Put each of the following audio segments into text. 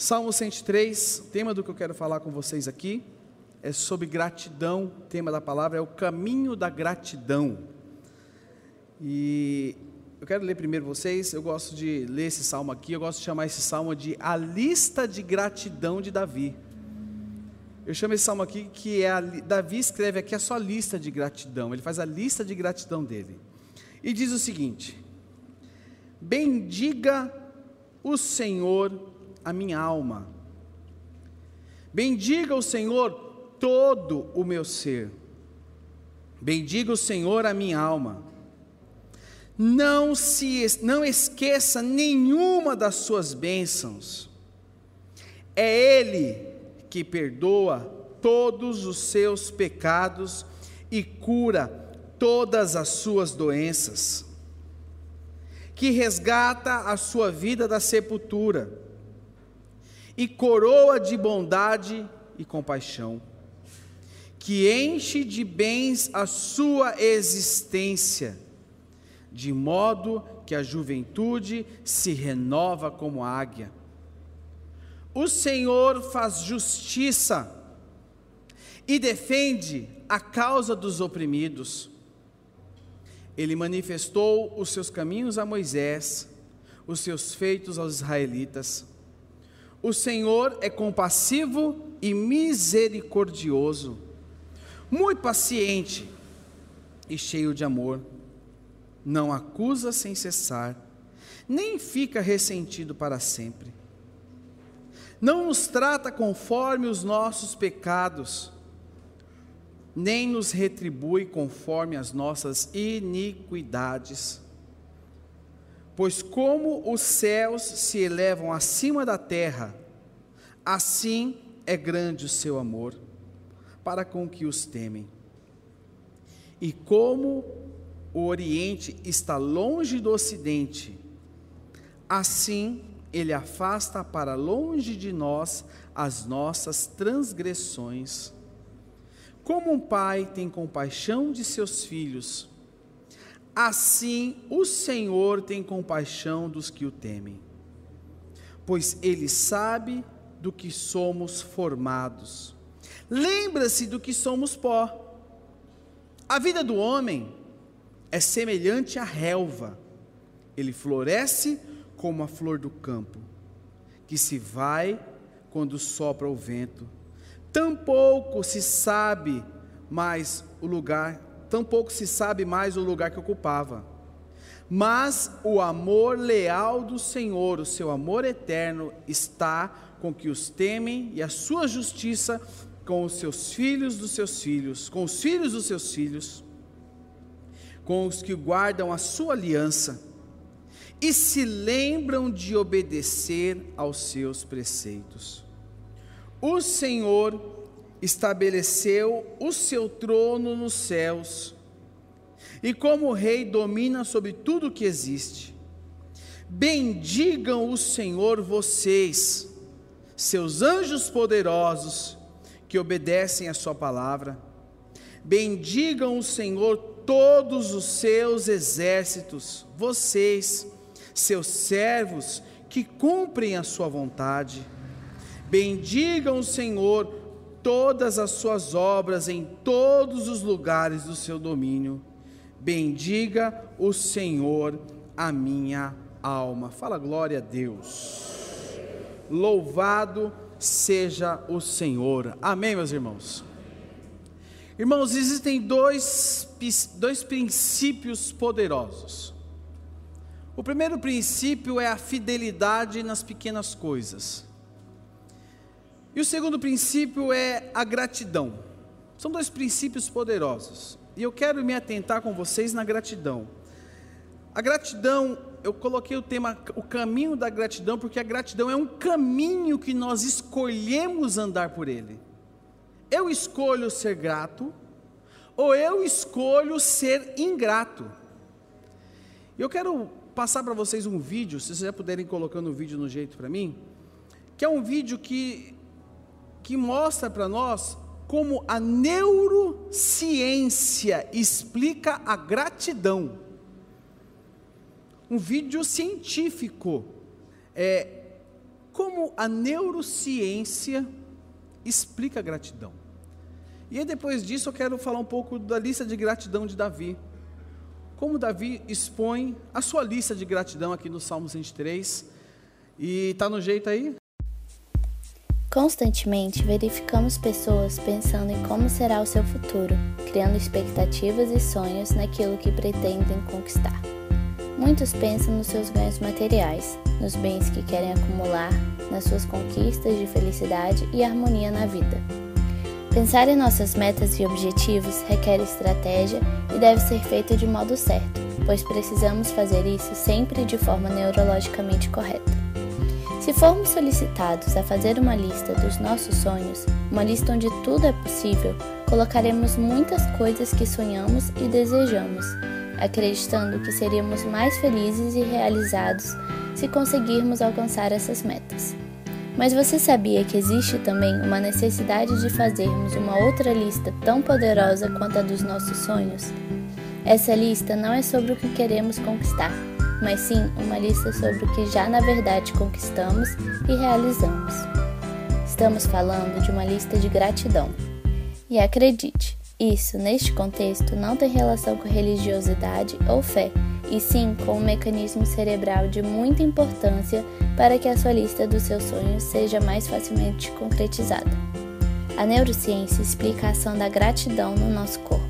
Salmo 103, tema do que eu quero falar com vocês aqui é sobre gratidão. O tema da palavra é o caminho da gratidão. E eu quero ler primeiro vocês. Eu gosto de ler esse salmo aqui. Eu gosto de chamar esse salmo de a lista de gratidão de Davi. Eu chamo esse salmo aqui que é a, Davi escreve aqui a sua lista de gratidão. Ele faz a lista de gratidão dele. E diz o seguinte: Bendiga o Senhor a minha alma. Bendiga o Senhor todo o meu ser. Bendiga o Senhor a minha alma. Não se não esqueça nenhuma das suas bênçãos. É ele que perdoa todos os seus pecados e cura todas as suas doenças. Que resgata a sua vida da sepultura e coroa de bondade e compaixão, que enche de bens a sua existência, de modo que a juventude se renova como águia. O Senhor faz justiça e defende a causa dos oprimidos. Ele manifestou os seus caminhos a Moisés, os seus feitos aos israelitas. O Senhor é compassivo e misericordioso, muito paciente e cheio de amor. Não acusa sem cessar, nem fica ressentido para sempre. Não nos trata conforme os nossos pecados, nem nos retribui conforme as nossas iniquidades. Pois como os céus se elevam acima da terra, assim é grande o seu amor para com que os temem. E como o Oriente está longe do Ocidente, assim ele afasta para longe de nós as nossas transgressões. Como um pai tem compaixão de seus filhos, Assim o Senhor tem compaixão dos que o temem, pois ele sabe do que somos formados. Lembra-se do que somos pó. A vida do homem é semelhante à relva. Ele floresce como a flor do campo, que se vai quando sopra o vento. Tampouco se sabe mais o lugar tampouco se sabe mais o lugar que ocupava. Mas o amor leal do Senhor, o seu amor eterno, está com que os temem, e a sua justiça com os seus filhos dos seus filhos, com os filhos dos seus filhos, com os que guardam a sua aliança e se lembram de obedecer aos seus preceitos. O Senhor estabeleceu o seu trono nos céus, e como rei domina sobre tudo que existe. Bendigam o Senhor vocês, seus anjos poderosos, que obedecem a sua palavra. Bendigam o Senhor todos os seus exércitos, vocês, seus servos, que cumprem a sua vontade. Bendigam o Senhor todas as suas obras em todos os lugares do seu domínio. Bendiga o Senhor a minha alma. Fala glória a Deus. Louvado seja o Senhor. Amém, meus irmãos. Irmãos, existem dois, dois princípios poderosos. O primeiro princípio é a fidelidade nas pequenas coisas. E o segundo princípio é a gratidão. São dois princípios poderosos. E eu quero me atentar com vocês na gratidão. A gratidão, eu coloquei o tema o caminho da gratidão, porque a gratidão é um caminho que nós escolhemos andar por ele. Eu escolho ser grato, ou eu escolho ser ingrato. Eu quero passar para vocês um vídeo, se vocês já puderem colocando o vídeo no jeito para mim, que é um vídeo que que mostra para nós como a neurociência explica a gratidão. Um vídeo científico. É, como a neurociência explica a gratidão. E aí, depois disso, eu quero falar um pouco da lista de gratidão de Davi. Como Davi expõe a sua lista de gratidão aqui no Salmo 23. E está no jeito aí? Constantemente verificamos pessoas pensando em como será o seu futuro, criando expectativas e sonhos naquilo que pretendem conquistar. Muitos pensam nos seus ganhos materiais, nos bens que querem acumular, nas suas conquistas de felicidade e harmonia na vida. Pensar em nossas metas e objetivos requer estratégia e deve ser feito de modo certo, pois precisamos fazer isso sempre de forma neurologicamente correta. Se formos solicitados a fazer uma lista dos nossos sonhos, uma lista onde tudo é possível, colocaremos muitas coisas que sonhamos e desejamos, acreditando que seríamos mais felizes e realizados se conseguirmos alcançar essas metas. Mas você sabia que existe também uma necessidade de fazermos uma outra lista tão poderosa quanto a dos nossos sonhos? Essa lista não é sobre o que queremos conquistar, mas sim uma lista sobre o que já na verdade conquistamos e realizamos. Estamos falando de uma lista de gratidão. E acredite, isso, neste contexto, não tem relação com religiosidade ou fé, e sim com um mecanismo cerebral de muita importância para que a sua lista dos seus sonhos seja mais facilmente concretizada. A neurociência explica a ação da gratidão no nosso corpo.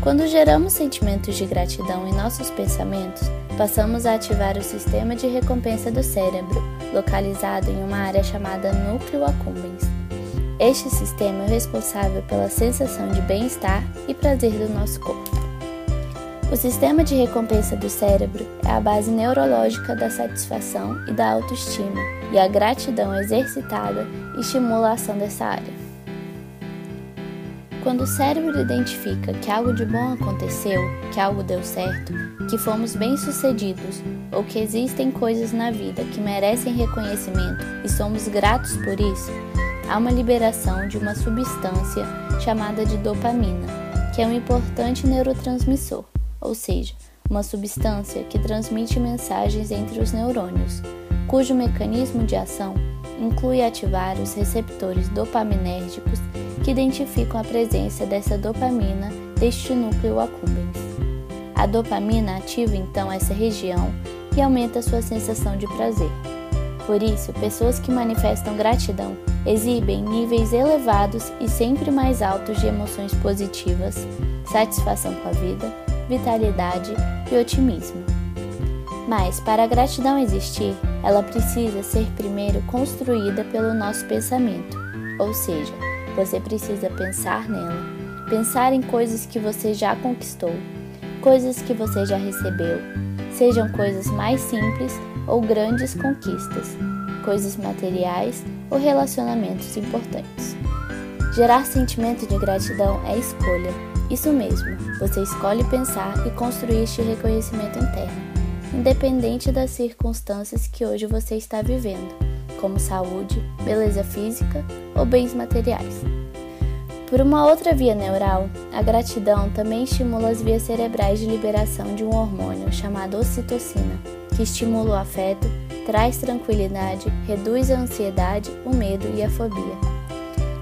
Quando geramos sentimentos de gratidão em nossos pensamentos, passamos a ativar o sistema de recompensa do cérebro, localizado em uma área chamada núcleo accumbens. Este sistema é responsável pela sensação de bem-estar e prazer do nosso corpo. O sistema de recompensa do cérebro é a base neurológica da satisfação e da autoestima, e a gratidão exercitada estimula a ação dessa área. Quando o cérebro identifica que algo de bom aconteceu, que algo deu certo, que fomos bem-sucedidos ou que existem coisas na vida que merecem reconhecimento e somos gratos por isso, há uma liberação de uma substância chamada de dopamina, que é um importante neurotransmissor, ou seja, uma substância que transmite mensagens entre os neurônios, cujo mecanismo de ação inclui ativar os receptores dopaminérgicos que identificam a presença dessa dopamina deste núcleo accumbens. A dopamina ativa então essa região e aumenta sua sensação de prazer. Por isso, pessoas que manifestam gratidão exibem níveis elevados e sempre mais altos de emoções positivas, satisfação com a vida, vitalidade e otimismo. Mas, para a gratidão existir, ela precisa ser primeiro construída pelo nosso pensamento, ou seja, você precisa pensar nela, pensar em coisas que você já conquistou, coisas que você já recebeu, sejam coisas mais simples ou grandes conquistas, coisas materiais ou relacionamentos importantes. Gerar sentimento de gratidão é escolha. Isso mesmo, você escolhe pensar e construir este reconhecimento interno independente das circunstâncias que hoje você está vivendo, como saúde, beleza física ou bens materiais. Por uma outra via neural, a gratidão também estimula as vias cerebrais de liberação de um hormônio chamado ocitocina, que estimula o afeto, traz tranquilidade, reduz a ansiedade, o medo e a fobia.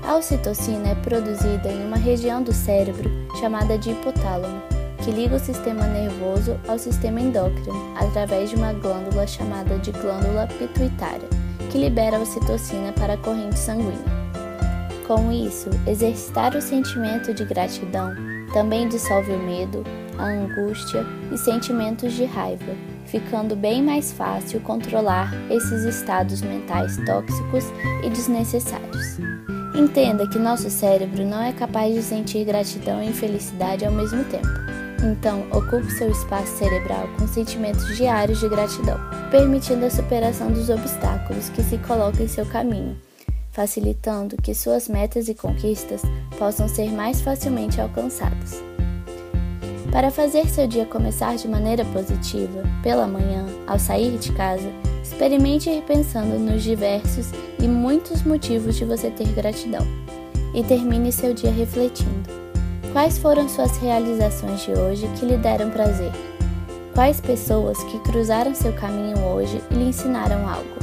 A ocitocina é produzida em uma região do cérebro chamada de hipotálamo, que liga o sistema nervoso ao sistema endócrino através de uma glândula chamada de glândula pituitária, que libera ocitocina para a corrente sanguínea. Com isso, exercitar o sentimento de gratidão também dissolve o medo, a angústia e sentimentos de raiva, ficando bem mais fácil controlar esses estados mentais tóxicos e desnecessários. Entenda que nosso cérebro não é capaz de sentir gratidão e felicidade ao mesmo tempo. Então, ocupe seu espaço cerebral com sentimentos diários de gratidão, permitindo a superação dos obstáculos que se colocam em seu caminho, facilitando que suas metas e conquistas possam ser mais facilmente alcançadas. Para fazer seu dia começar de maneira positiva, pela manhã, ao sair de casa, experimente ir pensando nos diversos e muitos motivos de você ter gratidão. E termine seu dia refletindo. Quais foram suas realizações de hoje que lhe deram prazer? Quais pessoas que cruzaram seu caminho hoje e lhe ensinaram algo?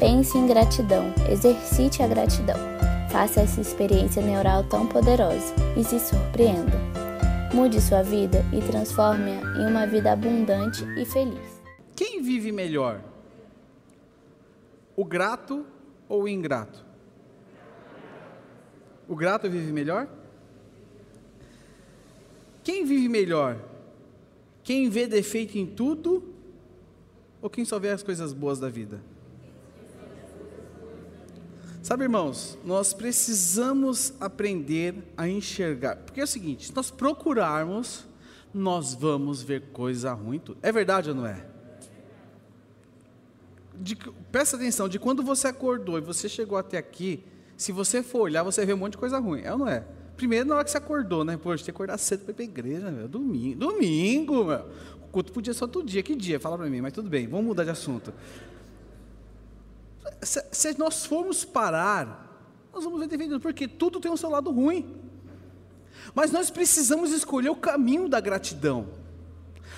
Pense em gratidão, exercite a gratidão. Faça essa experiência neural tão poderosa e se surpreenda. Mude sua vida e transforme-a em uma vida abundante e feliz. Quem vive melhor? O grato ou o ingrato? O grato vive melhor? Quem vive melhor? Quem vê defeito em tudo ou quem só vê as coisas boas da vida? Sabe, irmãos, nós precisamos aprender a enxergar. Porque é o seguinte: se nós procurarmos, nós vamos ver coisa ruim. É verdade ou não é? De, presta atenção: de quando você acordou e você chegou até aqui, se você for olhar, você vê um monte de coisa ruim. É ou não é? Primeiro, na hora que você acordou, né? Poxa, tem que acordar cedo para ir para a igreja, meu. Domingo, domingo, meu. O culto podia ser outro dia. Que dia? Fala para mim, mas tudo bem, vamos mudar de assunto se, se nós formos parar, nós vamos ver defendendo, porque tudo tem um seu lado ruim. Mas nós precisamos escolher o caminho da gratidão.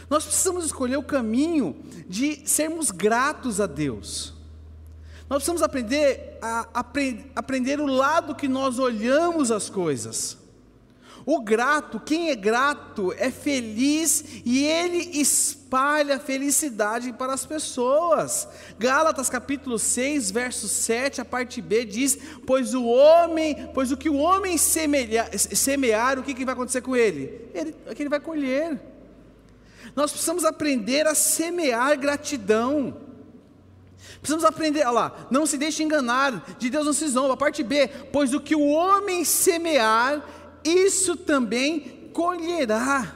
Nós precisamos escolher o caminho de sermos gratos a Deus. Nós precisamos aprender a, aprender o lado que nós olhamos as coisas. O grato, quem é grato, é feliz e ele espalha felicidade para as pessoas. Gálatas capítulo 6, verso 7, a parte B diz: Pois o homem, pois o que o homem semear, semear o que, que vai acontecer com ele? Ele, é que ele vai colher. Nós precisamos aprender a semear gratidão. Precisamos aprender, olha lá, não se deixe enganar, de Deus não se zomba. Parte B, pois o que o homem semear, isso também colherá.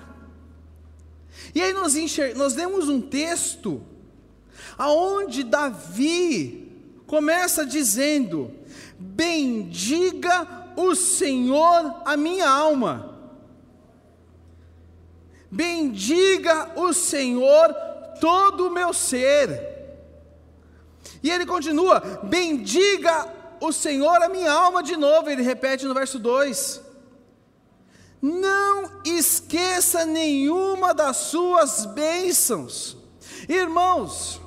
E aí nós, enxer... nós lemos um texto aonde Davi começa dizendo: Bendiga o Senhor a minha alma. Bendiga o Senhor todo o meu ser. E ele continua: Bendiga o Senhor a minha alma de novo. Ele repete no verso 2. Não esqueça nenhuma das suas bênçãos. Irmãos,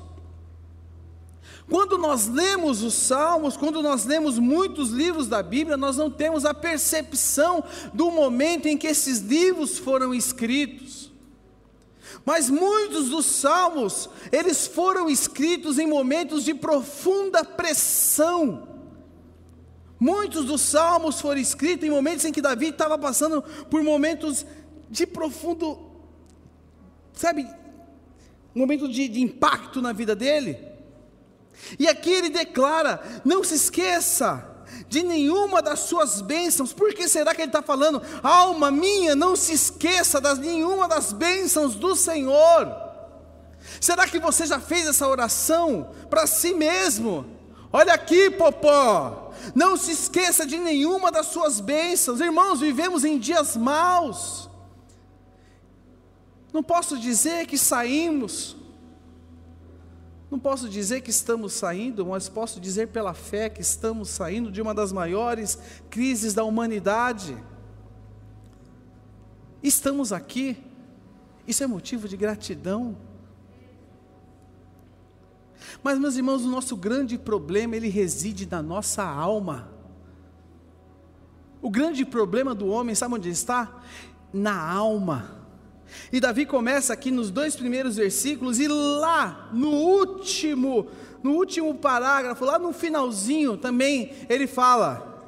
quando nós lemos os Salmos, quando nós lemos muitos livros da Bíblia, nós não temos a percepção do momento em que esses livros foram escritos. Mas muitos dos salmos, eles foram escritos em momentos de profunda pressão Muitos dos salmos foram escritos em momentos em que Davi estava passando por momentos de profundo, sabe, um momento de, de impacto na vida dele. E aqui ele declara: não se esqueça de nenhuma das suas bênçãos. Por que será que ele está falando? Alma minha, não se esqueça de nenhuma das bênçãos do Senhor. Será que você já fez essa oração para si mesmo? Olha aqui, Popó não se esqueça de nenhuma das suas bênçãos. Irmãos, vivemos em dias maus. Não posso dizer que saímos, não posso dizer que estamos saindo, mas posso dizer pela fé que estamos saindo de uma das maiores crises da humanidade. Estamos aqui, isso é motivo de gratidão. Mas, meus irmãos, o nosso grande problema, ele reside na nossa alma. O grande problema do homem, sabe onde está? Na alma. E Davi começa aqui nos dois primeiros versículos, e lá no último, no último parágrafo, lá no finalzinho também, ele fala: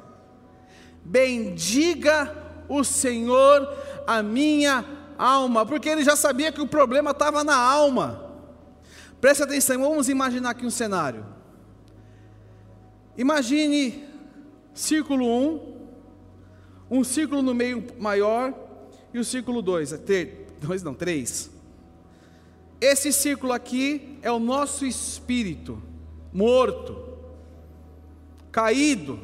Bendiga o Senhor a minha alma, porque ele já sabia que o problema estava na alma. Preste atenção, vamos imaginar aqui um cenário. Imagine círculo 1, um círculo no meio maior e o círculo 2, dois não, três. Esse círculo aqui é o nosso espírito morto, caído,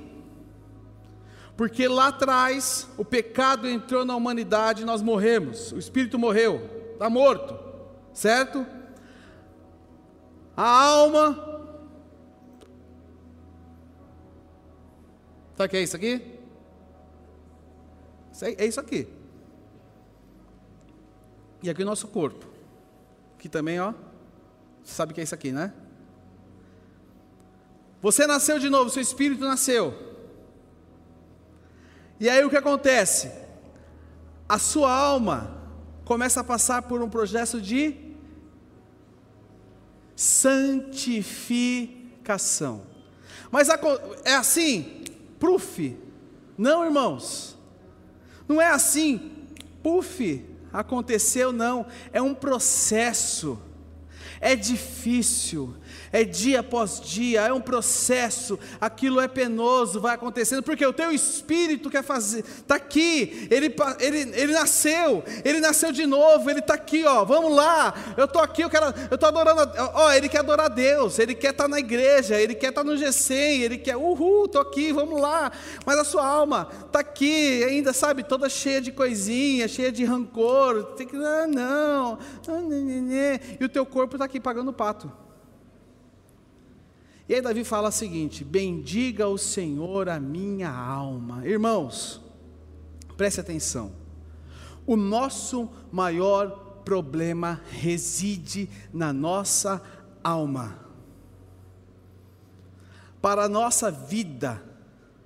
porque lá atrás o pecado entrou na humanidade e nós morremos, o espírito morreu, está morto, certo? a alma. Sabe o que é isso aqui? É isso aqui. E aqui o nosso corpo. Que também, ó. Sabe o que é isso aqui, né? Você nasceu de novo, seu espírito nasceu. E aí o que acontece? A sua alma começa a passar por um processo de santificação. Mas é assim, proof? Não, irmãos. Não é assim, puf, aconteceu, não. É um processo. É difícil, é dia após dia, é um processo, aquilo é penoso, vai acontecendo, porque o teu espírito quer fazer, está aqui, ele, ele, ele nasceu, ele nasceu de novo, ele está aqui, ó, vamos lá, eu estou aqui, eu quero, eu estou adorando, ó, ele quer adorar Deus, ele quer estar tá na igreja, ele quer estar tá no GC, ele quer, uhul, estou aqui, vamos lá, mas a sua alma está aqui, ainda, sabe, toda cheia de coisinha, cheia de rancor, tem que, ah, não, não, não, e o teu corpo está aqui pagando pato. E aí Davi fala o seguinte: bendiga o Senhor a minha alma. Irmãos, preste atenção. O nosso maior problema reside na nossa alma. Para a nossa vida,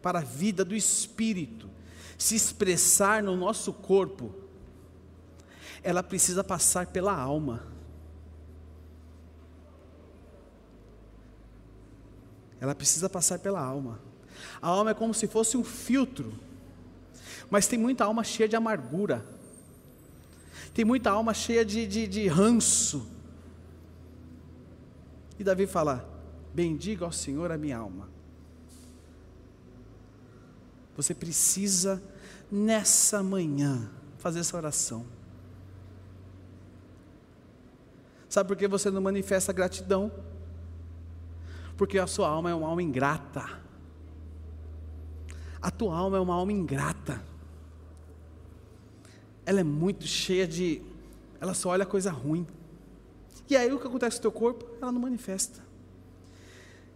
para a vida do espírito, se expressar no nosso corpo, ela precisa passar pela alma. Ela precisa passar pela alma. A alma é como se fosse um filtro. Mas tem muita alma cheia de amargura. Tem muita alma cheia de, de, de ranço. E Davi fala: Bendiga ao Senhor a minha alma. Você precisa, nessa manhã, fazer essa oração. Sabe por que você não manifesta gratidão? Porque a sua alma é uma alma ingrata. A tua alma é uma alma ingrata. Ela é muito cheia de. Ela só olha coisa ruim. E aí o que acontece com o teu corpo? Ela não manifesta.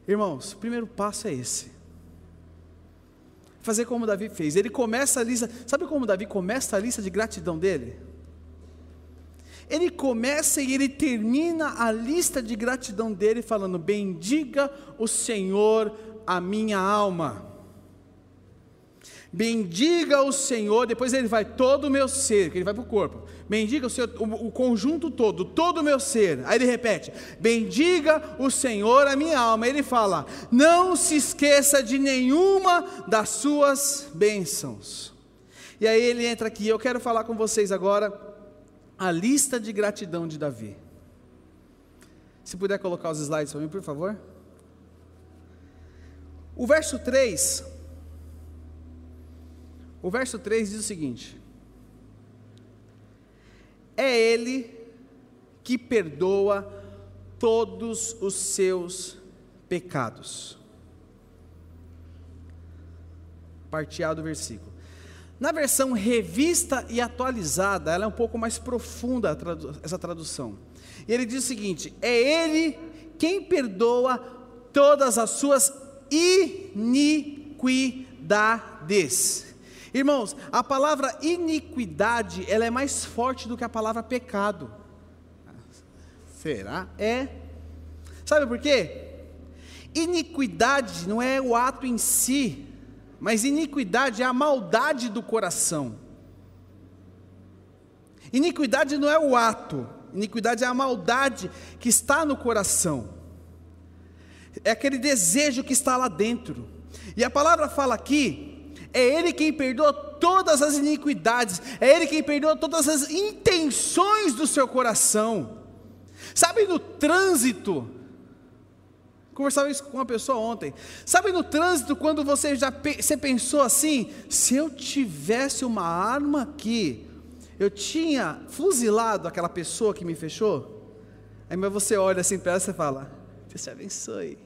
Irmãos, o primeiro passo é esse. Fazer como Davi fez. Ele começa a lista. Sabe como Davi começa a lista de gratidão dele? Ele começa e ele termina a lista de gratidão dele falando: Bendiga o Senhor a minha alma. Bendiga o Senhor, depois ele vai todo o meu ser, que ele vai para o corpo. Bendiga o Senhor, o, o, conjunto todo, todo o meu ser. Aí ele repete: Bendiga o Senhor a minha alma. Ele fala: Não se esqueça de nenhuma das suas bênçãos. E aí ele entra aqui. Eu quero falar com vocês agora a lista de gratidão de Davi. Se puder colocar os slides para mim, por favor. O verso 3. O verso 3 diz o seguinte: É Ele que perdoa todos os seus pecados. Parteado o versículo. Na versão revista e atualizada, ela é um pouco mais profunda essa tradução. E ele diz o seguinte: é Ele quem perdoa todas as suas iniquidades. Irmãos, a palavra iniquidade, ela é mais forte do que a palavra pecado. Será? É. Sabe por quê? Iniquidade não é o ato em si, mas iniquidade é a maldade do coração. Iniquidade não é o ato, iniquidade é a maldade que está no coração. É aquele desejo que está lá dentro. E a palavra fala aqui: é Ele quem perdoa todas as iniquidades, é Ele quem perdoa todas as intenções do seu coração. Sabe, no trânsito, Conversava isso com uma pessoa ontem. Sabe no trânsito, quando você já você pensou assim: se eu tivesse uma arma aqui, eu tinha fuzilado aquela pessoa que me fechou? Aí mas você olha assim para ela e fala: Deus te abençoe.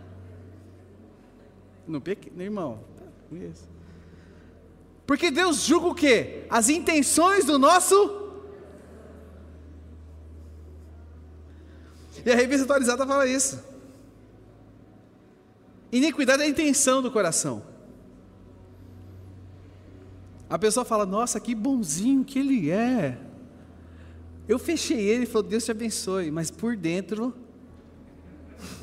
Não peque, meu irmão. Porque Deus julga o quê? As intenções do nosso E a revista atualizada fala isso. Iniquidade é a intenção do coração. A pessoa fala: Nossa, que bonzinho que ele é. Eu fechei ele e falou: Deus te abençoe, mas por dentro.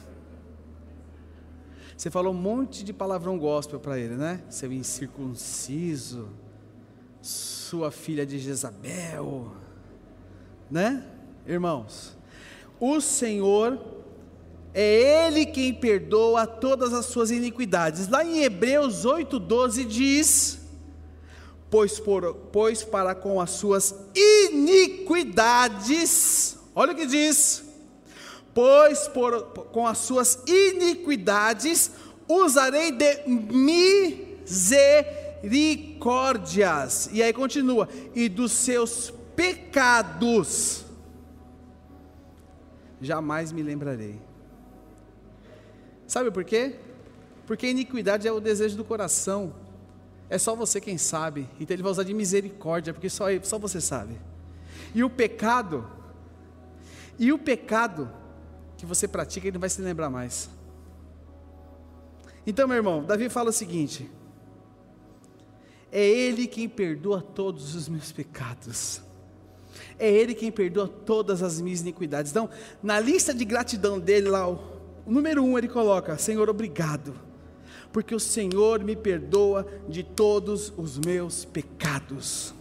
Você falou um monte de palavrão gospel para ele, né? Seu incircunciso, sua filha de Jezabel, né? Irmãos, o Senhor é Ele quem perdoa todas as suas iniquidades. Lá em Hebreus 8,12 diz: pois, por, pois para com as suas iniquidades, olha o que diz, pois por, com as suas iniquidades usarei de misericórdias, e aí continua, e dos seus pecados jamais me lembrarei. Sabe por quê? Porque iniquidade é o desejo do coração. É só você quem sabe. Então ele vai usar de misericórdia, porque só, só você sabe. E o pecado, e o pecado que você pratica, ele não vai se lembrar mais. Então, meu irmão, Davi fala o seguinte: é Ele quem perdoa todos os meus pecados. É Ele quem perdoa todas as minhas iniquidades. Então, na lista de gratidão dele, lá, o, número um, ele coloca: Senhor, obrigado, porque o Senhor me perdoa de todos os meus pecados.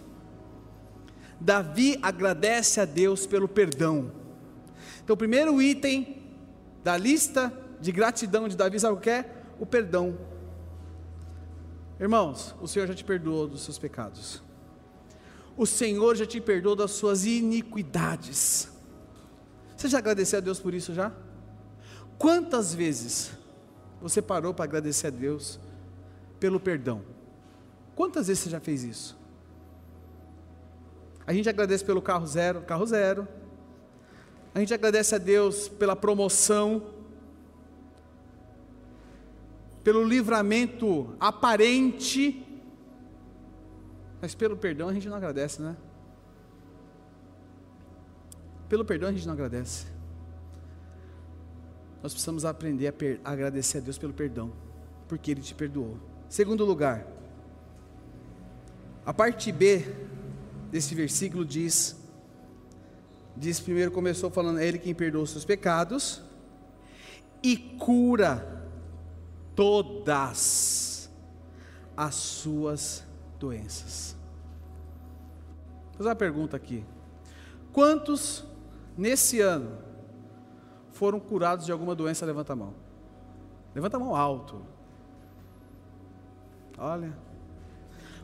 Davi agradece a Deus pelo perdão. Então, o primeiro item da lista de gratidão de Davi, sabe o que é? O perdão. Irmãos, o Senhor já te perdoou dos seus pecados o Senhor já te perdoou das suas iniquidades. Você já agradeceu a Deus por isso já? Quantas vezes você parou para agradecer a Deus pelo perdão? Quantas vezes você já fez isso? A gente agradece pelo carro zero, carro zero. A gente agradece a Deus pela promoção, pelo livramento aparente mas pelo perdão a gente não agradece, né? Pelo perdão a gente não agradece. Nós precisamos aprender a, a agradecer a Deus pelo perdão, porque Ele te perdoou. Segundo lugar, a parte B desse versículo diz: diz primeiro começou falando, é Ele quem perdoa os seus pecados e cura todas as suas doenças. Fazer uma pergunta aqui. Quantos nesse ano foram curados de alguma doença? Levanta a mão. Levanta a mão alto. Olha.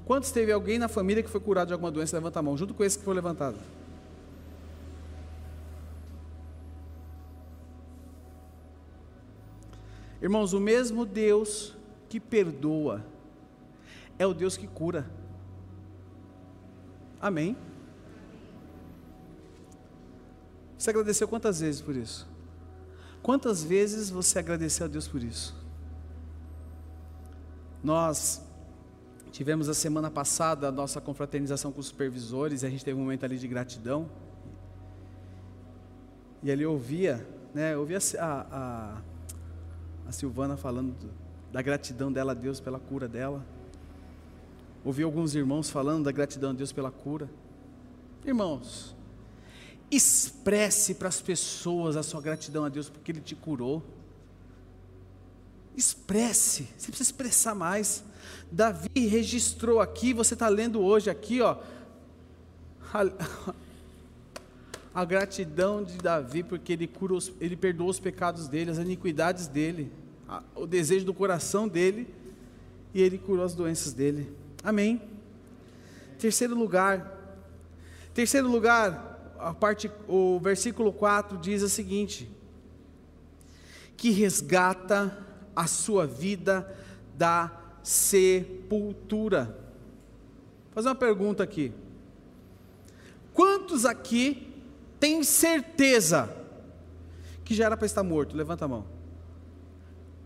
Quantos teve alguém na família que foi curado de alguma doença? Levanta a mão, junto com esse que foi levantado. Irmãos, o mesmo Deus que perdoa é o Deus que cura. Amém? Você agradeceu quantas vezes por isso? Quantas vezes você agradeceu a Deus por isso? Nós tivemos a semana passada a nossa confraternização com os supervisores, e a gente teve um momento ali de gratidão. E ali eu ouvia, né, eu ouvia a, a, a Silvana falando da gratidão dela a Deus pela cura dela. Ouvi alguns irmãos falando da gratidão a Deus pela cura. Irmãos, expresse para as pessoas a sua gratidão a Deus porque Ele te curou. Expresse, você precisa expressar mais. Davi registrou aqui, você está lendo hoje aqui, ó, a, a, gratidão de Davi porque ele curou, ele perdoou os pecados dele, as iniquidades dele, a, o desejo do coração dele e ele curou as doenças dele. Amém. Terceiro lugar. Terceiro lugar, a parte, o versículo 4 diz o seguinte: que resgata a sua vida da sepultura. Vou fazer uma pergunta aqui. Quantos aqui têm certeza que já era para estar morto? Levanta a mão.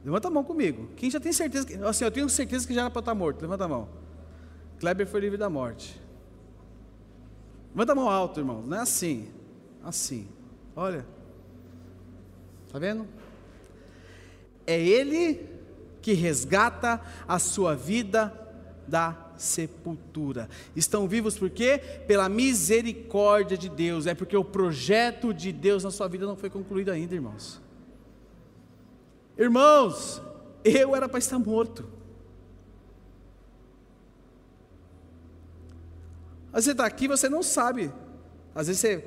Levanta a mão comigo. Quem já tem certeza que, assim, eu tenho certeza que já era para estar morto. Levanta a mão. Kleber foi livre da morte. Manda a mão alto, irmão. Não é assim. Assim. Olha. Está vendo? É Ele que resgata a sua vida da sepultura. Estão vivos por quê? Pela misericórdia de Deus. É porque o projeto de Deus na sua vida não foi concluído ainda, irmãos. Irmãos, eu era para estar morto. Vezes você está aqui você não sabe. Às vezes você,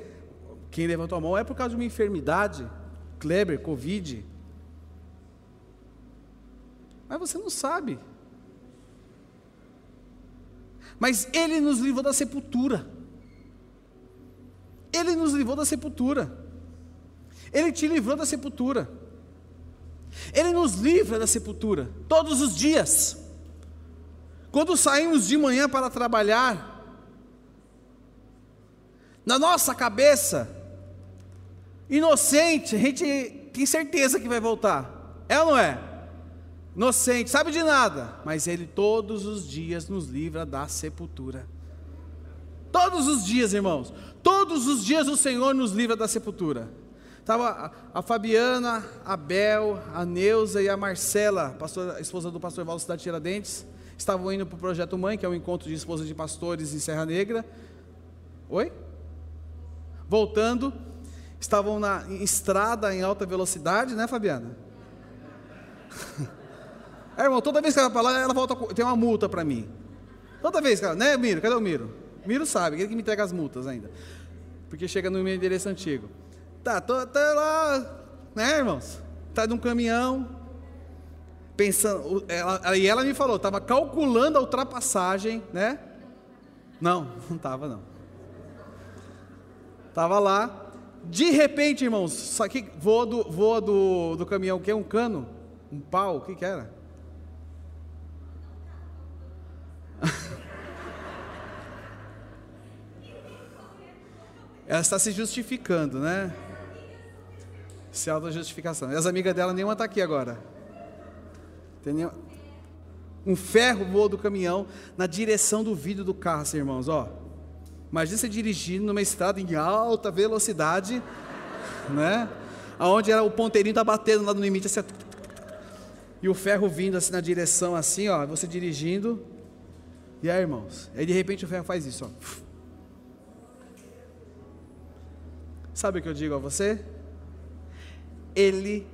quem levantou a mão é por causa de uma enfermidade, Kleber, Covid. Mas você não sabe. Mas Ele nos livrou da sepultura. Ele nos livrou da sepultura. Ele te livrou da sepultura. Ele nos livra da sepultura todos os dias. Quando saímos de manhã para trabalhar, na nossa cabeça, inocente, a gente tem certeza que vai voltar. É ou não é? Inocente, sabe de nada, mas Ele todos os dias nos livra da sepultura. Todos os dias, irmãos. Todos os dias o Senhor nos livra da sepultura. Estava a, Fabiana, a Bel, a Neuza e a Marcela, pastor, a esposa do pastor Valdo Cidade Tiradentes, estavam indo para o Projeto Mãe, que é um encontro de esposas de pastores em Serra Negra. Oi? Voltando, estavam na estrada em alta velocidade, né, Fabiana? é, irmão, toda vez que ela fala, ela volta, tem uma multa para mim. Toda vez ela, né, Miro? Cadê o Miro? Miro sabe, ele que me entrega as multas ainda. Porque chega no meu endereço antigo. Tá, tô, tô lá, né, irmãos? Tá num caminhão, pensando. Ela, e ela me falou, estava calculando a ultrapassagem, né? Não, não estava não. Estava lá. De repente, irmãos, só que voa do, voa do, do caminhão, o que um cano? Um pau, o que, que era? Ela está se justificando, né? Se auto-justificação. E as amigas dela, nenhuma está aqui agora. Entendeu? Um ferro voou do caminhão na direção do vidro do carro, assim, irmãos, ó. Imagina você dirigindo numa estrada em alta velocidade, né? Aonde era o ponteirinho tá batendo lá no limite, assim, e o ferro vindo assim na direção assim, ó, você dirigindo. E aí, irmãos, aí de repente o ferro faz isso, ó. Sabe o que eu digo a você? Ele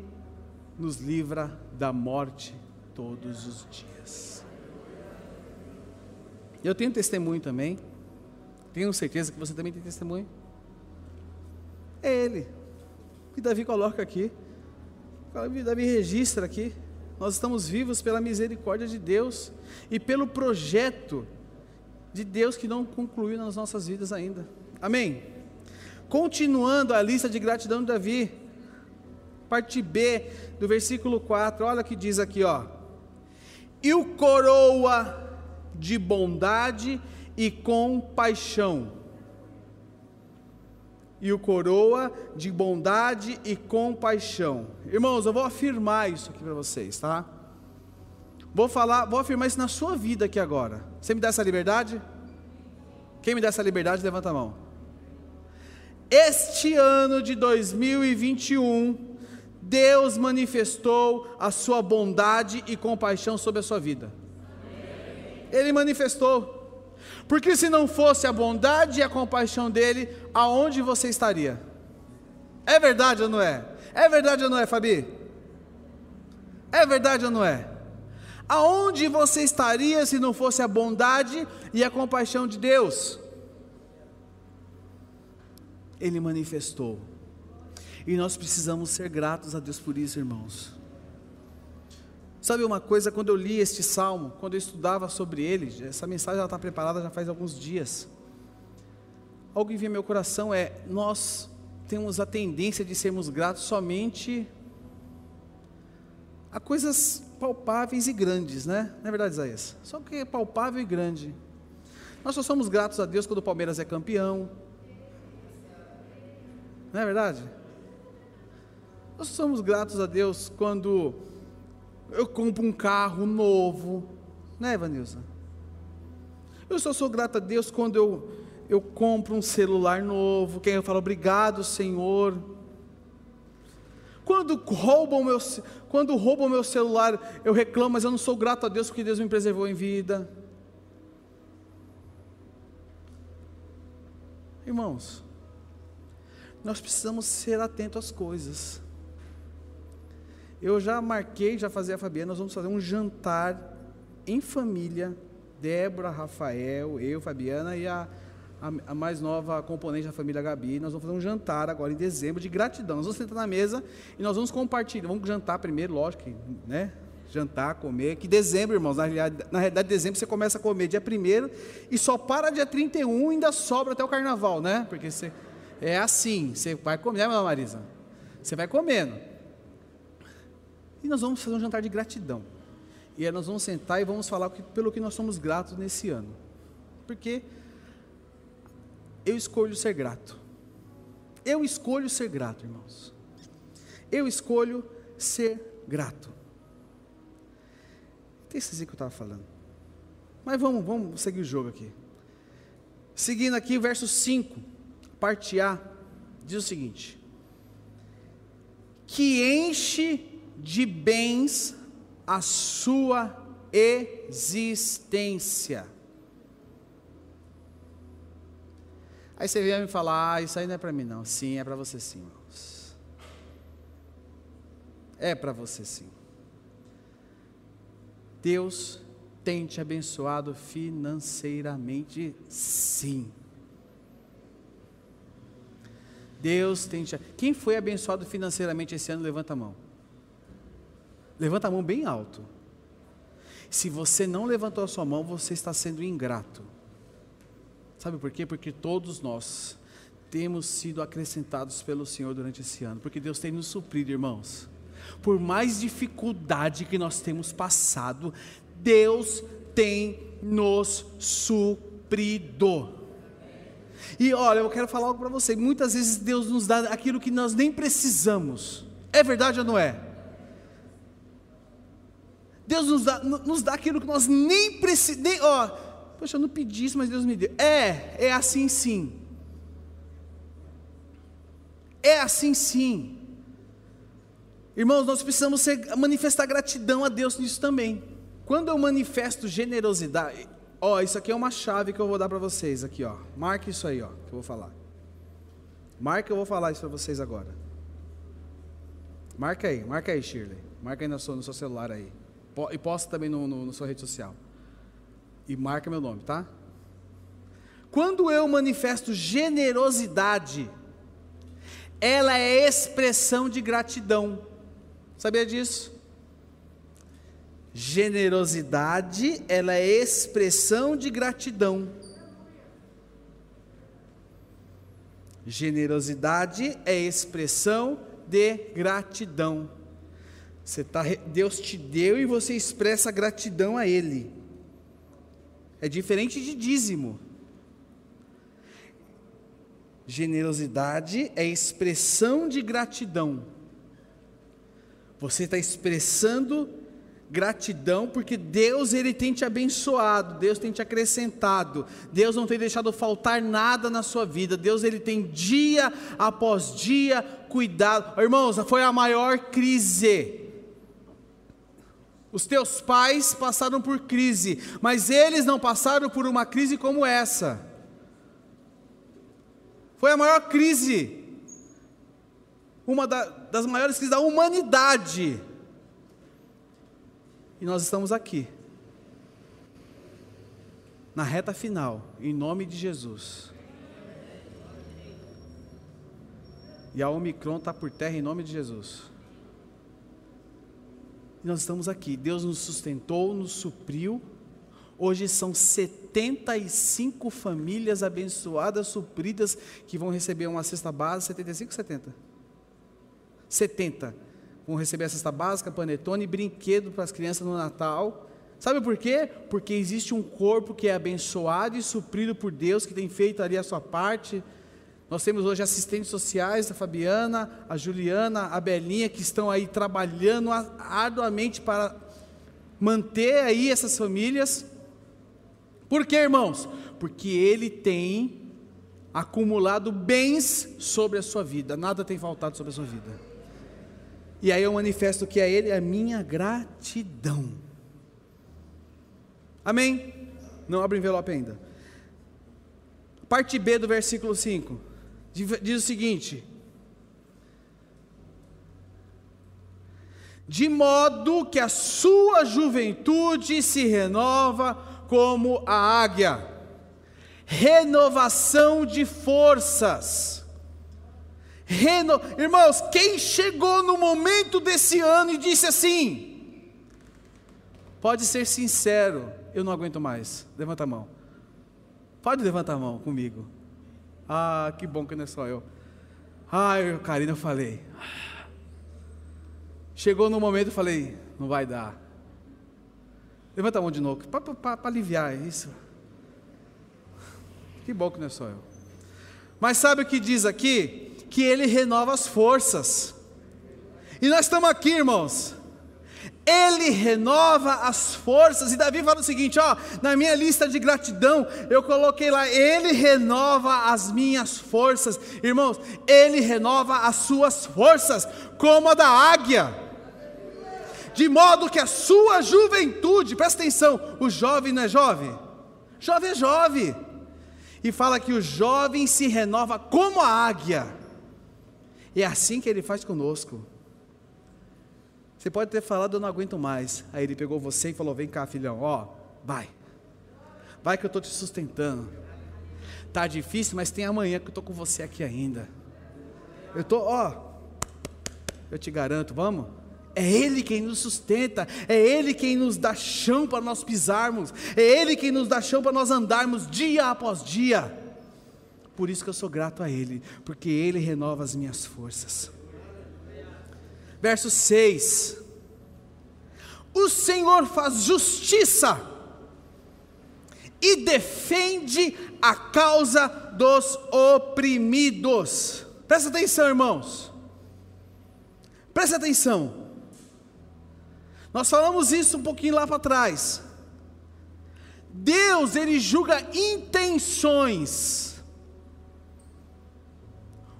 nos livra da morte todos os dias. Eu tenho testemunho também. Tenho certeza que você também tem testemunho. É Ele. E Davi coloca aqui. Davi registra aqui. Nós estamos vivos pela misericórdia de Deus e pelo projeto de Deus que não concluiu nas nossas vidas ainda. Amém? Continuando a lista de gratidão de Davi, parte B do versículo 4, olha o que diz aqui, ó. E o coroa de bondade e compaixão. E o coroa de bondade e compaixão. Irmãos, eu vou afirmar isso aqui para vocês, tá? Vou falar, vou afirmar isso na sua vida aqui agora. Você me dá essa liberdade? Quem me dá essa liberdade, levanta a mão. Este ano de 2021, Deus manifestou a sua bondade e compaixão sobre a sua vida. Ele manifestou. Porque se não fosse a bondade e a compaixão dele, aonde você estaria? É verdade ou não é? É verdade ou não é, Fabi? É verdade ou não é? Aonde você estaria se não fosse a bondade e a compaixão de Deus? Ele manifestou. E nós precisamos ser gratos a Deus por isso, irmãos. Sabe uma coisa, quando eu li este salmo, quando eu estudava sobre ele, essa mensagem está preparada já faz alguns dias. Algo que vinha meu coração é: nós temos a tendência de sermos gratos somente a coisas palpáveis e grandes, né? Não é verdade, Isaías? Só que é palpável e grande. Nós só somos gratos a Deus quando o Palmeiras é campeão, não é verdade? Nós somos gratos a Deus quando eu compro um carro novo, né, Vanilza? Eu só sou grato a Deus quando eu, eu compro um celular novo, quem eu falo obrigado, Senhor. Quando roubam meu, quando roubam meu celular, eu reclamo, mas eu não sou grato a Deus porque Deus me preservou em vida. Irmãos, nós precisamos ser atentos às coisas. Eu já marquei, já fazia a Fabiana, nós vamos fazer um jantar em família. Débora, Rafael, eu, Fabiana e a, a, a, mais nova componente da família Gabi. Nós vamos fazer um jantar agora em dezembro de gratidão. Nós vamos sentar na mesa e nós vamos compartilhar. Vamos jantar primeiro, lógico, né? jantar, comer, que dezembro, irmãos, na realidade, na realidade dezembro você começa a comer dia 1 e só para dia 31 e ainda sobra até o carnaval, né? Porque você, é assim, você vai comer, né, Marisa? Você vai comendo. E nós vamos fazer um jantar de gratidão. E aí nós vamos sentar e vamos falar pelo que nós somos gratos nesse ano. Porque eu escolho ser grato. Eu escolho ser grato, irmãos. Eu escolho ser grato. Tem esse que eu estava falando. Mas vamos, vamos seguir o jogo aqui. Seguindo aqui, verso 5, parte A, diz o seguinte: Que enche de bens a sua existência. Aí você vem me falar, ah, isso aí não é para mim não. Sim, é para você sim, irmãos. É para você sim. Deus tem te abençoado financeiramente, sim. Deus tem te. Quem foi abençoado financeiramente esse ano, levanta a mão. Levanta a mão bem alto. Se você não levantou a sua mão, você está sendo ingrato. Sabe por quê? Porque todos nós temos sido acrescentados pelo Senhor durante esse ano, porque Deus tem nos suprido, irmãos por mais dificuldade que nós temos passado, Deus tem nos suprido. E olha, eu quero falar algo para você. Muitas vezes Deus nos dá aquilo que nós nem precisamos. É verdade ou não é? Deus nos dá, nos dá aquilo que nós nem precisamos. Ó, poxa, eu não pedi isso, mas Deus me deu. É, é assim sim. É assim sim. Irmãos, nós precisamos ser, manifestar gratidão a Deus nisso também. Quando eu manifesto generosidade, ó, isso aqui é uma chave que eu vou dar para vocês aqui, ó. Marque isso aí, ó, que eu vou falar. Marque, eu vou falar isso para vocês agora. Marca aí, marca aí, Shirley. Marca aí no seu, no seu celular aí. E posta também no, no, na sua rede social. E marca meu nome, tá? Quando eu manifesto generosidade, ela é expressão de gratidão. Sabia disso? Generosidade, ela é expressão de gratidão. Generosidade é expressão de gratidão. Você tá, Deus te deu e você expressa gratidão a Ele. É diferente de dízimo. Generosidade é expressão de gratidão. Você está expressando gratidão porque Deus ele tem te abençoado, Deus tem te acrescentado, Deus não tem deixado faltar nada na sua vida, Deus ele tem dia após dia cuidado. Irmãos, foi a maior crise. Os teus pais passaram por crise, mas eles não passaram por uma crise como essa. Foi a maior crise uma da, das maiores crises da humanidade. E nós estamos aqui, na reta final, em nome de Jesus. E a Omicron está por terra em nome de Jesus. Nós estamos aqui. Deus nos sustentou, nos supriu. Hoje são 75 famílias abençoadas, supridas, que vão receber uma cesta base. 75, 70? 70 vão receber a cesta básica, panetone brinquedo para as crianças no Natal. Sabe por quê? Porque existe um corpo que é abençoado e suprido por Deus, que tem feito ali a sua parte. Nós temos hoje assistentes sociais, a Fabiana, a Juliana, a Belinha, que estão aí trabalhando arduamente para manter aí essas famílias. Por quê, irmãos? Porque Ele tem acumulado bens sobre a sua vida, nada tem faltado sobre a sua vida. E aí eu manifesto que a Ele a minha gratidão. Amém? Não abre o envelope ainda. Parte B do versículo 5 diz o seguinte: de modo que a sua juventude se renova como a águia. Renovação de forças. Reno... Irmãos, quem chegou no momento desse ano e disse assim: pode ser sincero, eu não aguento mais. Levanta a mão. Pode levantar a mão comigo. Ah, que bom que não é só eu. Ai, Karina, eu falei. Chegou no momento, eu falei, não vai dar. Levanta a mão de novo, para aliviar isso. Que bom que não é só eu. Mas sabe o que diz aqui? Que ele renova as forças. E nós estamos aqui, irmãos, ele renova as forças. E Davi fala o seguinte: ó, na minha lista de gratidão, eu coloquei lá, Ele renova as minhas forças. Irmãos, Ele renova as suas forças, como a da águia. De modo que a sua juventude, presta atenção, o jovem não é jovem? Jovem é jovem. E fala que o jovem se renova como a águia. É assim que ele faz conosco. Você pode ter falado, eu não aguento mais. Aí ele pegou você e falou: Vem cá, filhão, ó, vai. Vai que eu estou te sustentando. Tá difícil, mas tem amanhã que eu estou com você aqui ainda. Eu estou, ó, eu te garanto, vamos? É Ele quem nos sustenta, é Ele quem nos dá chão para nós pisarmos, é Ele quem nos dá chão para nós andarmos dia após dia. Por isso que eu sou grato a Ele, porque Ele renova as minhas forças. Verso 6: O Senhor faz justiça e defende a causa dos oprimidos. Presta atenção, irmãos. Presta atenção. Nós falamos isso um pouquinho lá para trás. Deus, ele julga intenções.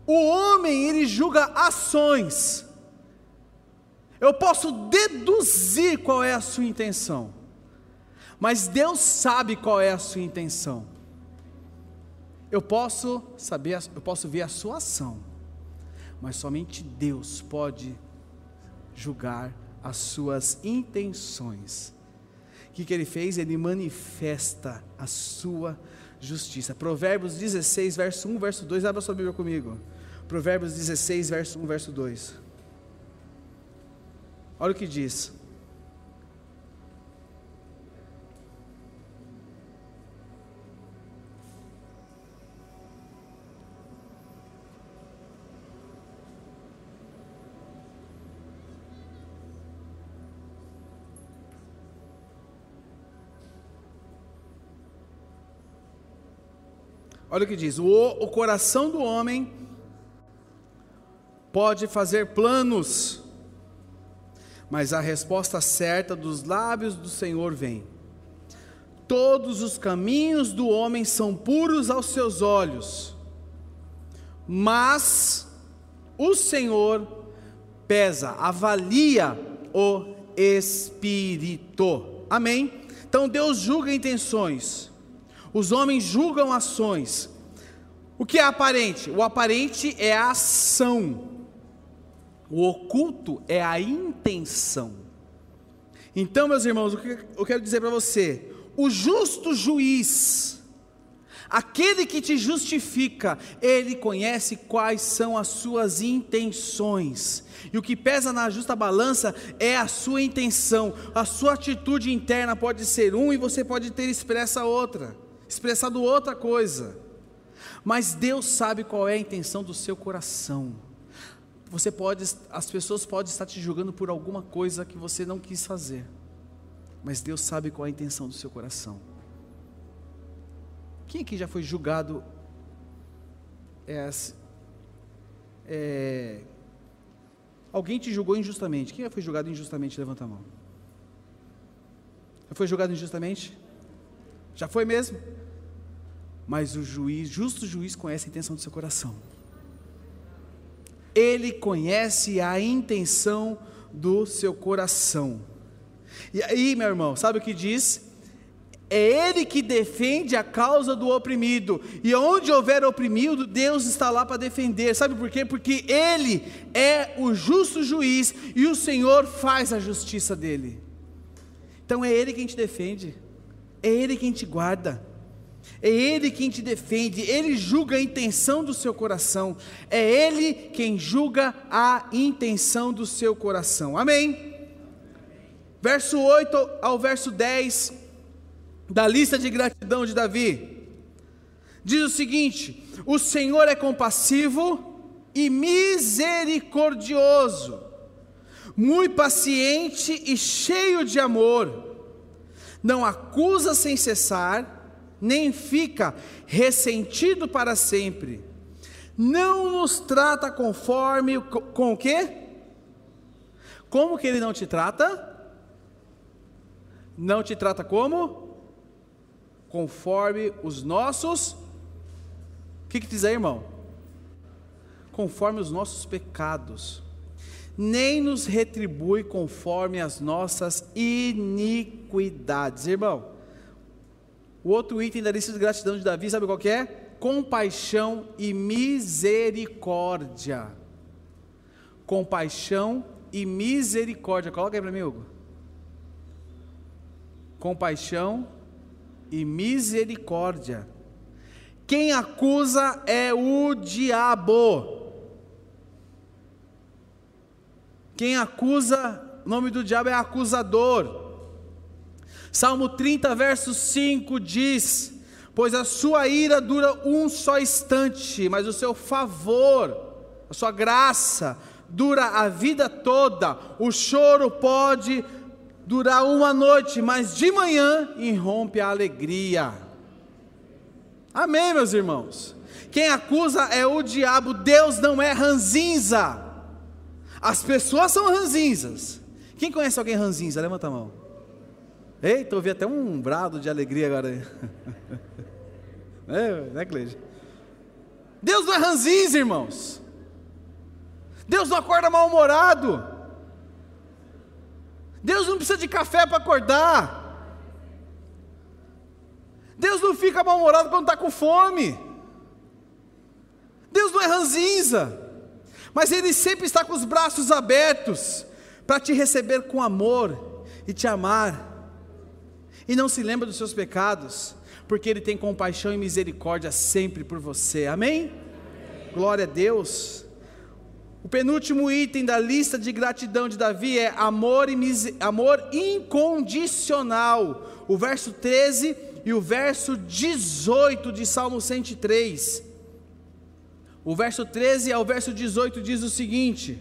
O homem, ele julga ações. Eu posso deduzir qual é a sua intenção, mas Deus sabe qual é a sua intenção. Eu posso saber, eu posso ver a sua ação, mas somente Deus pode julgar as suas intenções. O que, que ele fez? Ele manifesta a sua justiça. Provérbios 16, verso 1, verso 2. Abra sua Bíblia comigo. Provérbios 16, verso 1, verso 2. Olha o que diz. Olha o que diz: o, o coração do homem pode fazer planos, mas a resposta certa dos lábios do Senhor vem. Todos os caminhos do homem são puros aos seus olhos, mas o Senhor pesa, avalia o espírito. Amém? Então Deus julga intenções, os homens julgam ações. O que é aparente? O aparente é a ação. O oculto é a intenção. Então, meus irmãos, o que eu quero dizer para você? O justo juiz, aquele que te justifica, ele conhece quais são as suas intenções. E o que pesa na justa balança é a sua intenção. A sua atitude interna pode ser um e você pode ter expressa outra, expressado outra coisa. Mas Deus sabe qual é a intenção do seu coração. Você pode, as pessoas podem estar te julgando por alguma coisa que você não quis fazer, mas Deus sabe qual é a intenção do seu coração. Quem aqui já foi julgado? É, é, alguém te julgou injustamente? Quem já foi julgado injustamente? Levanta a mão. Já foi julgado injustamente? Já foi mesmo? Mas o juiz, justo juiz, conhece a intenção do seu coração. Ele conhece a intenção do seu coração. E aí, meu irmão, sabe o que diz? É Ele que defende a causa do oprimido. E onde houver oprimido, Deus está lá para defender. Sabe por quê? Porque Ele é o justo juiz e o Senhor faz a justiça dele. Então é Ele quem te defende, é Ele quem te guarda, é Ele quem te defende, Ele julga a intenção do seu coração, é Ele quem julga a intenção do seu coração. Amém? Verso 8 ao verso 10 da lista de gratidão de Davi, diz o seguinte: O Senhor é compassivo e misericordioso, muito paciente e cheio de amor, não acusa sem cessar, nem fica ressentido para sempre, não nos trata conforme com o quê? Como que ele não te trata? Não te trata como? conforme os nossos. O que, que diz aí, irmão? Conforme os nossos pecados, nem nos retribui conforme as nossas iniquidades. Irmão, o outro item da lista de gratidão de Davi, sabe qual é? Compaixão e misericórdia. Compaixão e misericórdia. Coloca aí para mim, Hugo. Compaixão e misericórdia. Quem acusa é o diabo. Quem acusa, o nome do diabo é acusador. Salmo 30, verso 5 diz: Pois a sua ira dura um só instante, mas o seu favor, a sua graça, dura a vida toda. O choro pode durar uma noite, mas de manhã irrompe a alegria. Amém, meus irmãos? Quem acusa é o diabo, Deus não é ranzinza. As pessoas são ranzinzas. Quem conhece alguém ranzinza? Levanta a mão. Eita, ouvi até um brado de alegria agora. é, né, Cleide? Deus não é ranzinza, irmãos. Deus não acorda mal-humorado. Deus não precisa de café para acordar. Deus não fica mal-humorado quando está com fome. Deus não é ranzinza. Mas Ele sempre está com os braços abertos para te receber com amor e te amar. E não se lembra dos seus pecados, porque Ele tem compaixão e misericórdia sempre por você. Amém? Amém. Glória a Deus. O penúltimo item da lista de gratidão de Davi é amor, e amor incondicional. O verso 13 e o verso 18 de Salmo 103. O verso 13 ao verso 18 diz o seguinte: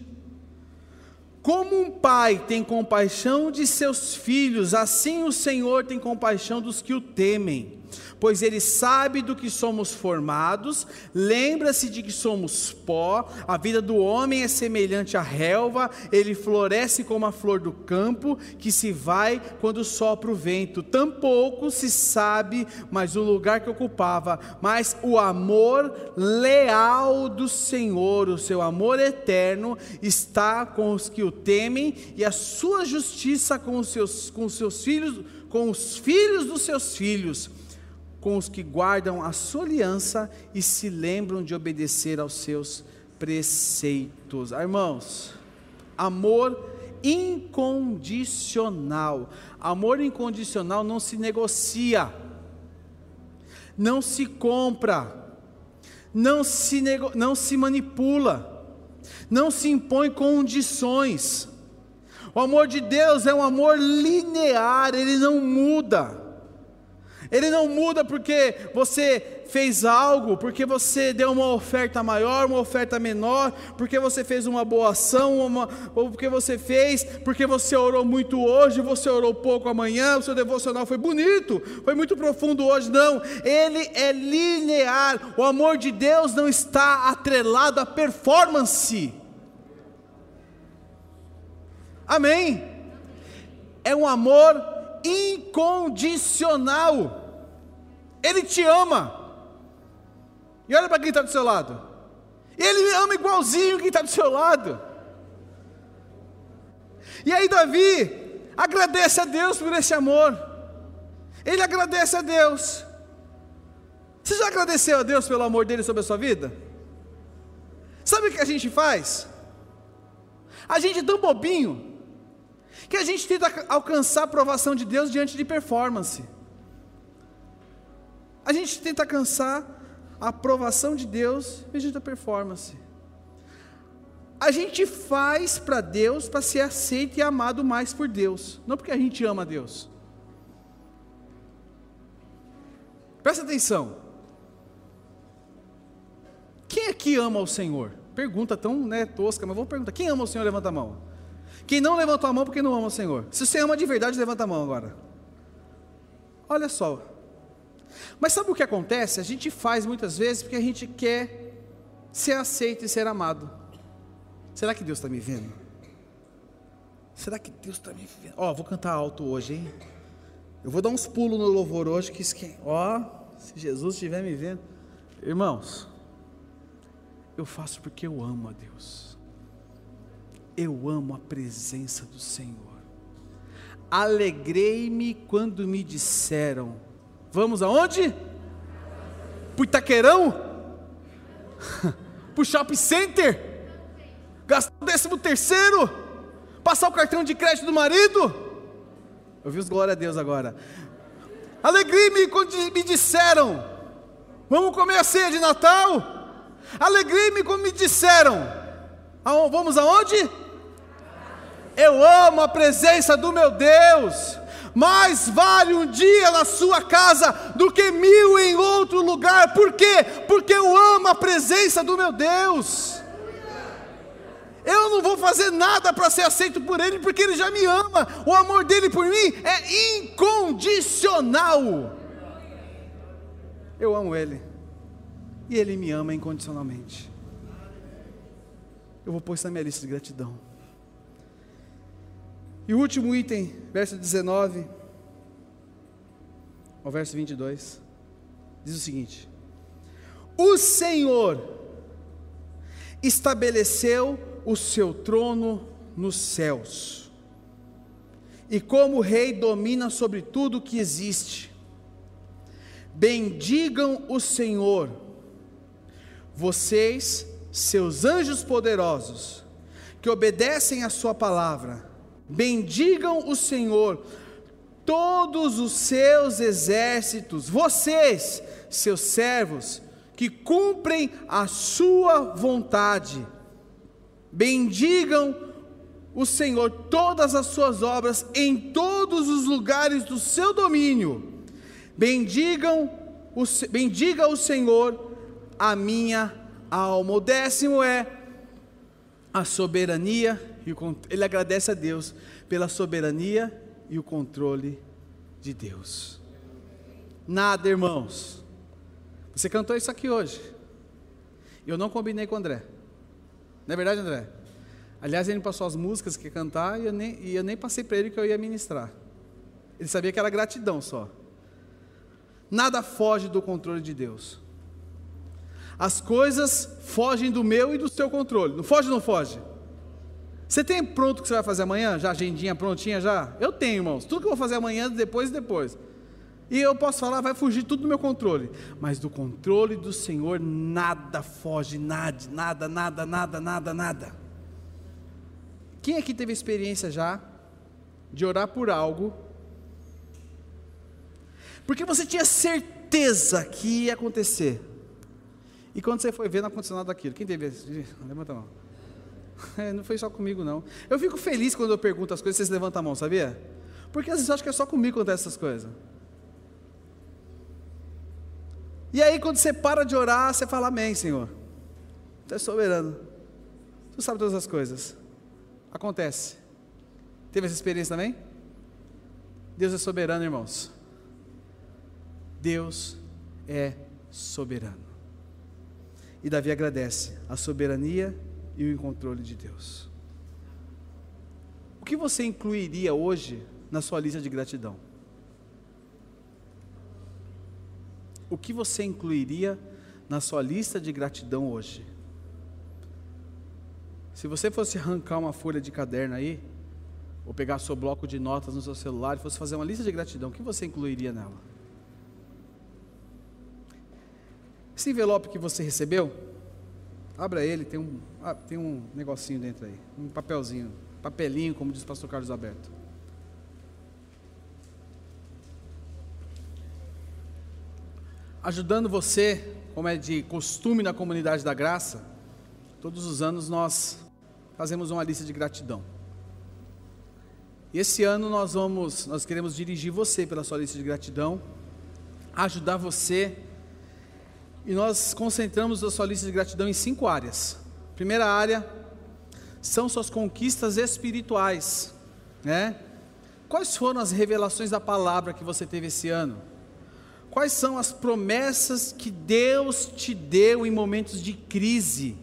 Como um pai tem compaixão de seus filhos, assim o Senhor tem compaixão dos que o temem pois ele sabe do que somos formados, lembra-se de que somos pó, a vida do homem é semelhante à relva, ele floresce como a flor do campo, que se vai quando sopra o vento. Tampouco se sabe mais o lugar que ocupava, mas o amor leal do Senhor, o seu amor eterno, está com os que o temem, e a sua justiça com os seus, com os seus filhos, com os filhos dos seus filhos com os que guardam a sua aliança e se lembram de obedecer aos seus preceitos. Ah, irmãos, amor incondicional. Amor incondicional não se negocia, não se compra, não se, nego, não se manipula, não se impõe condições. O amor de Deus é um amor linear, ele não muda. Ele não muda porque você fez algo, porque você deu uma oferta maior, uma oferta menor, porque você fez uma boa ação, uma, ou porque você fez, porque você orou muito hoje, você orou pouco amanhã, o seu devocional foi bonito, foi muito profundo hoje. Não, ele é linear. O amor de Deus não está atrelado à performance. Amém? É um amor incondicional. Ele te ama. E olha para quem está do seu lado. Ele ama igualzinho quem está do seu lado. E aí, Davi agradece a Deus por esse amor. Ele agradece a Deus. Você já agradeceu a Deus pelo amor dele sobre a sua vida? Sabe o que a gente faz? A gente é tão bobinho que a gente tenta alcançar a aprovação de Deus diante de performance. A gente tenta alcançar a aprovação de Deus diante da performance. A gente faz para Deus para ser aceito e amado mais por Deus, não porque a gente ama a Deus. Presta atenção. Quem aqui ama o Senhor? Pergunta tão né, tosca, mas vou perguntar: quem ama o Senhor? Levanta a mão. Quem não levantou a mão porque não ama o Senhor? Se você ama de verdade, levanta a mão agora. Olha só. Mas sabe o que acontece? A gente faz muitas vezes porque a gente quer ser aceito e ser amado. Será que Deus está me vendo? Será que Deus está me vendo? Ó, oh, vou cantar alto hoje, hein? Eu vou dar uns pulos no louvor hoje, que ó, oh, se Jesus estiver me vendo. Irmãos, eu faço porque eu amo a Deus. Eu amo a presença do Senhor. Alegrei-me quando me disseram: Vamos aonde? Para Itaquerão? Para o shopping center? gastar o décimo terceiro, passar o cartão de crédito do marido. Eu vi os glória a Deus agora. Alegrei-me quando me disseram: Vamos comer a ceia de Natal. Alegrei-me quando me disseram: Vamos aonde? Eu amo a presença do meu Deus. Mais vale um dia na sua casa do que mil em outro lugar. Por quê? Porque eu amo a presença do meu Deus. Eu não vou fazer nada para ser aceito por Ele, porque Ele já me ama. O amor dele por mim é incondicional. Eu amo Ele. E Ele me ama incondicionalmente. Eu vou pôr isso na minha lista de gratidão. E o último item, verso 19, ao verso 22, diz o seguinte: O Senhor estabeleceu o seu trono nos céus. E como rei domina sobre tudo que existe. Bendigam o Senhor, vocês, seus anjos poderosos, que obedecem a sua palavra. Bendigam o Senhor, todos os seus exércitos, vocês, seus servos, que cumprem a sua vontade Bendigam o Senhor todas as suas obras em todos os lugares do seu domínio. Bendigam o, bendiga o Senhor a minha alma. O décimo é a soberania e o, ele agradece a Deus pela soberania e o controle de Deus. Nada, irmãos. Você cantou isso aqui hoje. Eu não combinei com o André. Não é verdade, André? Aliás, ele me passou as músicas que ia cantar e eu nem, e eu nem passei para ele que eu ia ministrar. Ele sabia que era gratidão só. Nada foge do controle de Deus. As coisas fogem do meu e do seu controle. Não foge ou não foge? Você tem pronto o que você vai fazer amanhã? Já agendinha prontinha já? Eu tenho, irmãos. Tudo que eu vou fazer amanhã, depois e depois. E eu posso falar, vai fugir tudo do meu controle. Mas do controle do Senhor nada foge, nada, nada, nada, nada, nada, nada. Quem aqui teve experiência já de orar por algo? Porque você tinha certeza que ia acontecer. E quando você foi ver, não aconteceu nada daquilo. Quem teve? Levanta a mão. É, não foi só comigo, não. Eu fico feliz quando eu pergunto as coisas, vocês levantam a mão, sabia? Porque às vezes eu acho que é só comigo que acontece essas coisas. E aí, quando você para de orar, você fala Amém, Senhor. Tu é soberano. Tu sabe todas as coisas. Acontece. Teve essa experiência também? Deus é soberano, irmãos. Deus é soberano. E Davi agradece a soberania e o controle de Deus. O que você incluiria hoje na sua lista de gratidão? o que você incluiria na sua lista de gratidão hoje? Se você fosse arrancar uma folha de caderno aí, ou pegar seu bloco de notas no seu celular e fosse fazer uma lista de gratidão, o que você incluiria nela? Esse envelope que você recebeu, abra ele, tem um, ah, tem um negocinho dentro aí, um papelzinho, papelinho, como diz o pastor Carlos Alberto. Ajudando você, como é de costume na comunidade da graça, todos os anos nós fazemos uma lista de gratidão. E esse ano nós vamos, nós queremos dirigir você pela sua lista de gratidão, ajudar você. E nós concentramos a sua lista de gratidão em cinco áreas. Primeira área são suas conquistas espirituais, né? Quais foram as revelações da palavra que você teve esse ano? Quais são as promessas que Deus te deu em momentos de crise?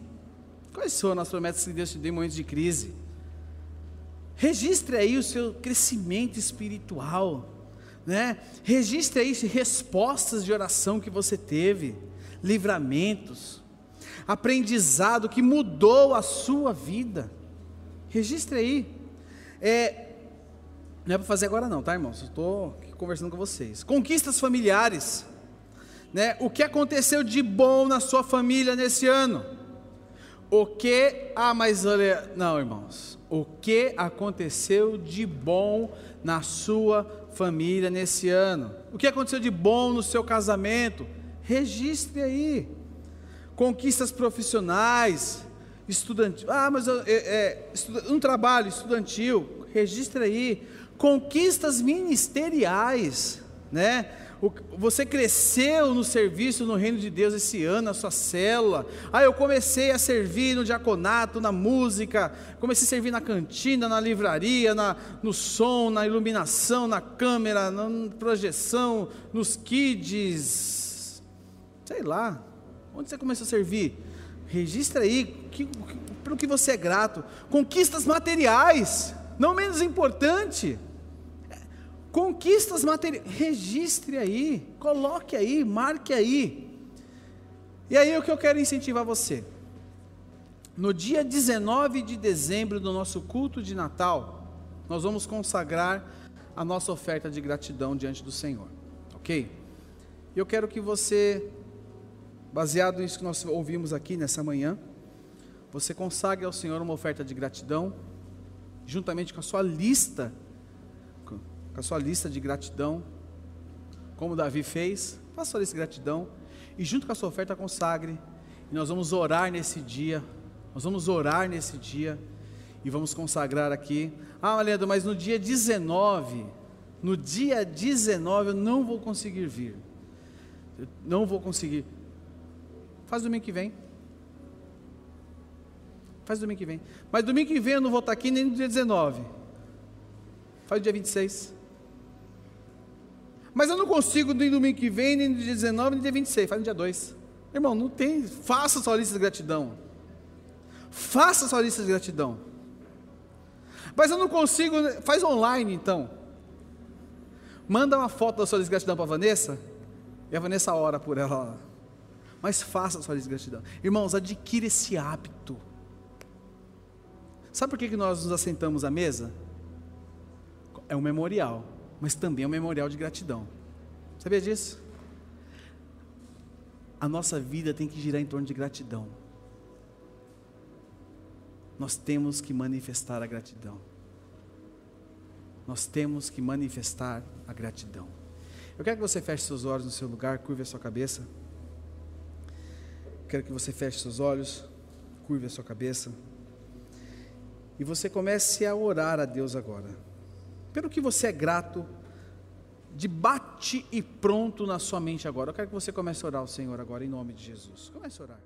Quais foram as promessas que Deus te deu em momentos de crise? Registre aí o seu crescimento espiritual, né? Registre aí respostas de oração que você teve, livramentos, aprendizado que mudou a sua vida. Registre aí. É, não é para fazer agora não, tá, irmãos? Estou conversando com vocês. Conquistas familiares, né? O que aconteceu de bom na sua família nesse ano? O que? Ah, mas olha, não, irmãos o que aconteceu de bom na sua família nesse ano. O que aconteceu de bom no seu casamento? Registre aí. Conquistas profissionais, estudantil. Ah, mas eu, é, é, um trabalho estudantil. Registre aí. Conquistas ministeriais, né? Você cresceu no serviço no reino de Deus esse ano, na sua célula. Ah, eu comecei a servir no diaconato, na música, comecei a servir na cantina, na livraria, na, no som, na iluminação, na câmera, na projeção, nos kids. Sei lá. Onde você começou a servir? Registra aí que, que, pelo que você é grato. Conquistas materiais, não menos importante. Conquistas materiais, registre aí, coloque aí, marque aí. E aí o que eu quero incentivar você. No dia 19 de dezembro do nosso culto de Natal, nós vamos consagrar a nossa oferta de gratidão diante do Senhor, ok? Eu quero que você, baseado nisso que nós ouvimos aqui nessa manhã, você consagre ao Senhor uma oferta de gratidão, juntamente com a sua lista com a sua lista de gratidão, como Davi fez, faça a sua lista de gratidão e junto com a sua oferta consagre. E nós vamos orar nesse dia, nós vamos orar nesse dia e vamos consagrar aqui. Ah, Leandro, mas no dia 19, no dia 19 eu não vou conseguir vir. Eu não vou conseguir. Faz domingo que vem. Faz domingo que vem. Mas domingo que vem eu não vou estar aqui nem no dia 19. Faz o dia 26. Mas eu não consigo nem domingo que vem, nem no dia 19, nem no dia 26, faz no dia 2. Irmão, não tem. Faça sua lista de gratidão. Faça sua lista de gratidão. Mas eu não consigo. Faz online então. Manda uma foto da sua lista de gratidão para a Vanessa. E a Vanessa ora por ela. Mas faça a sua lista de gratidão. Irmãos, adquira esse hábito. Sabe por que, que nós nos assentamos à mesa? É um memorial mas também é um memorial de gratidão. Sabia disso? A nossa vida tem que girar em torno de gratidão. Nós temos que manifestar a gratidão. Nós temos que manifestar a gratidão. Eu quero que você feche seus olhos no seu lugar, curve a sua cabeça. Quero que você feche seus olhos, curve a sua cabeça. E você comece a orar a Deus agora pelo que você é grato, de bate e pronto na sua mente agora. Eu quero que você comece a orar ao Senhor agora, em nome de Jesus. Comece a orar.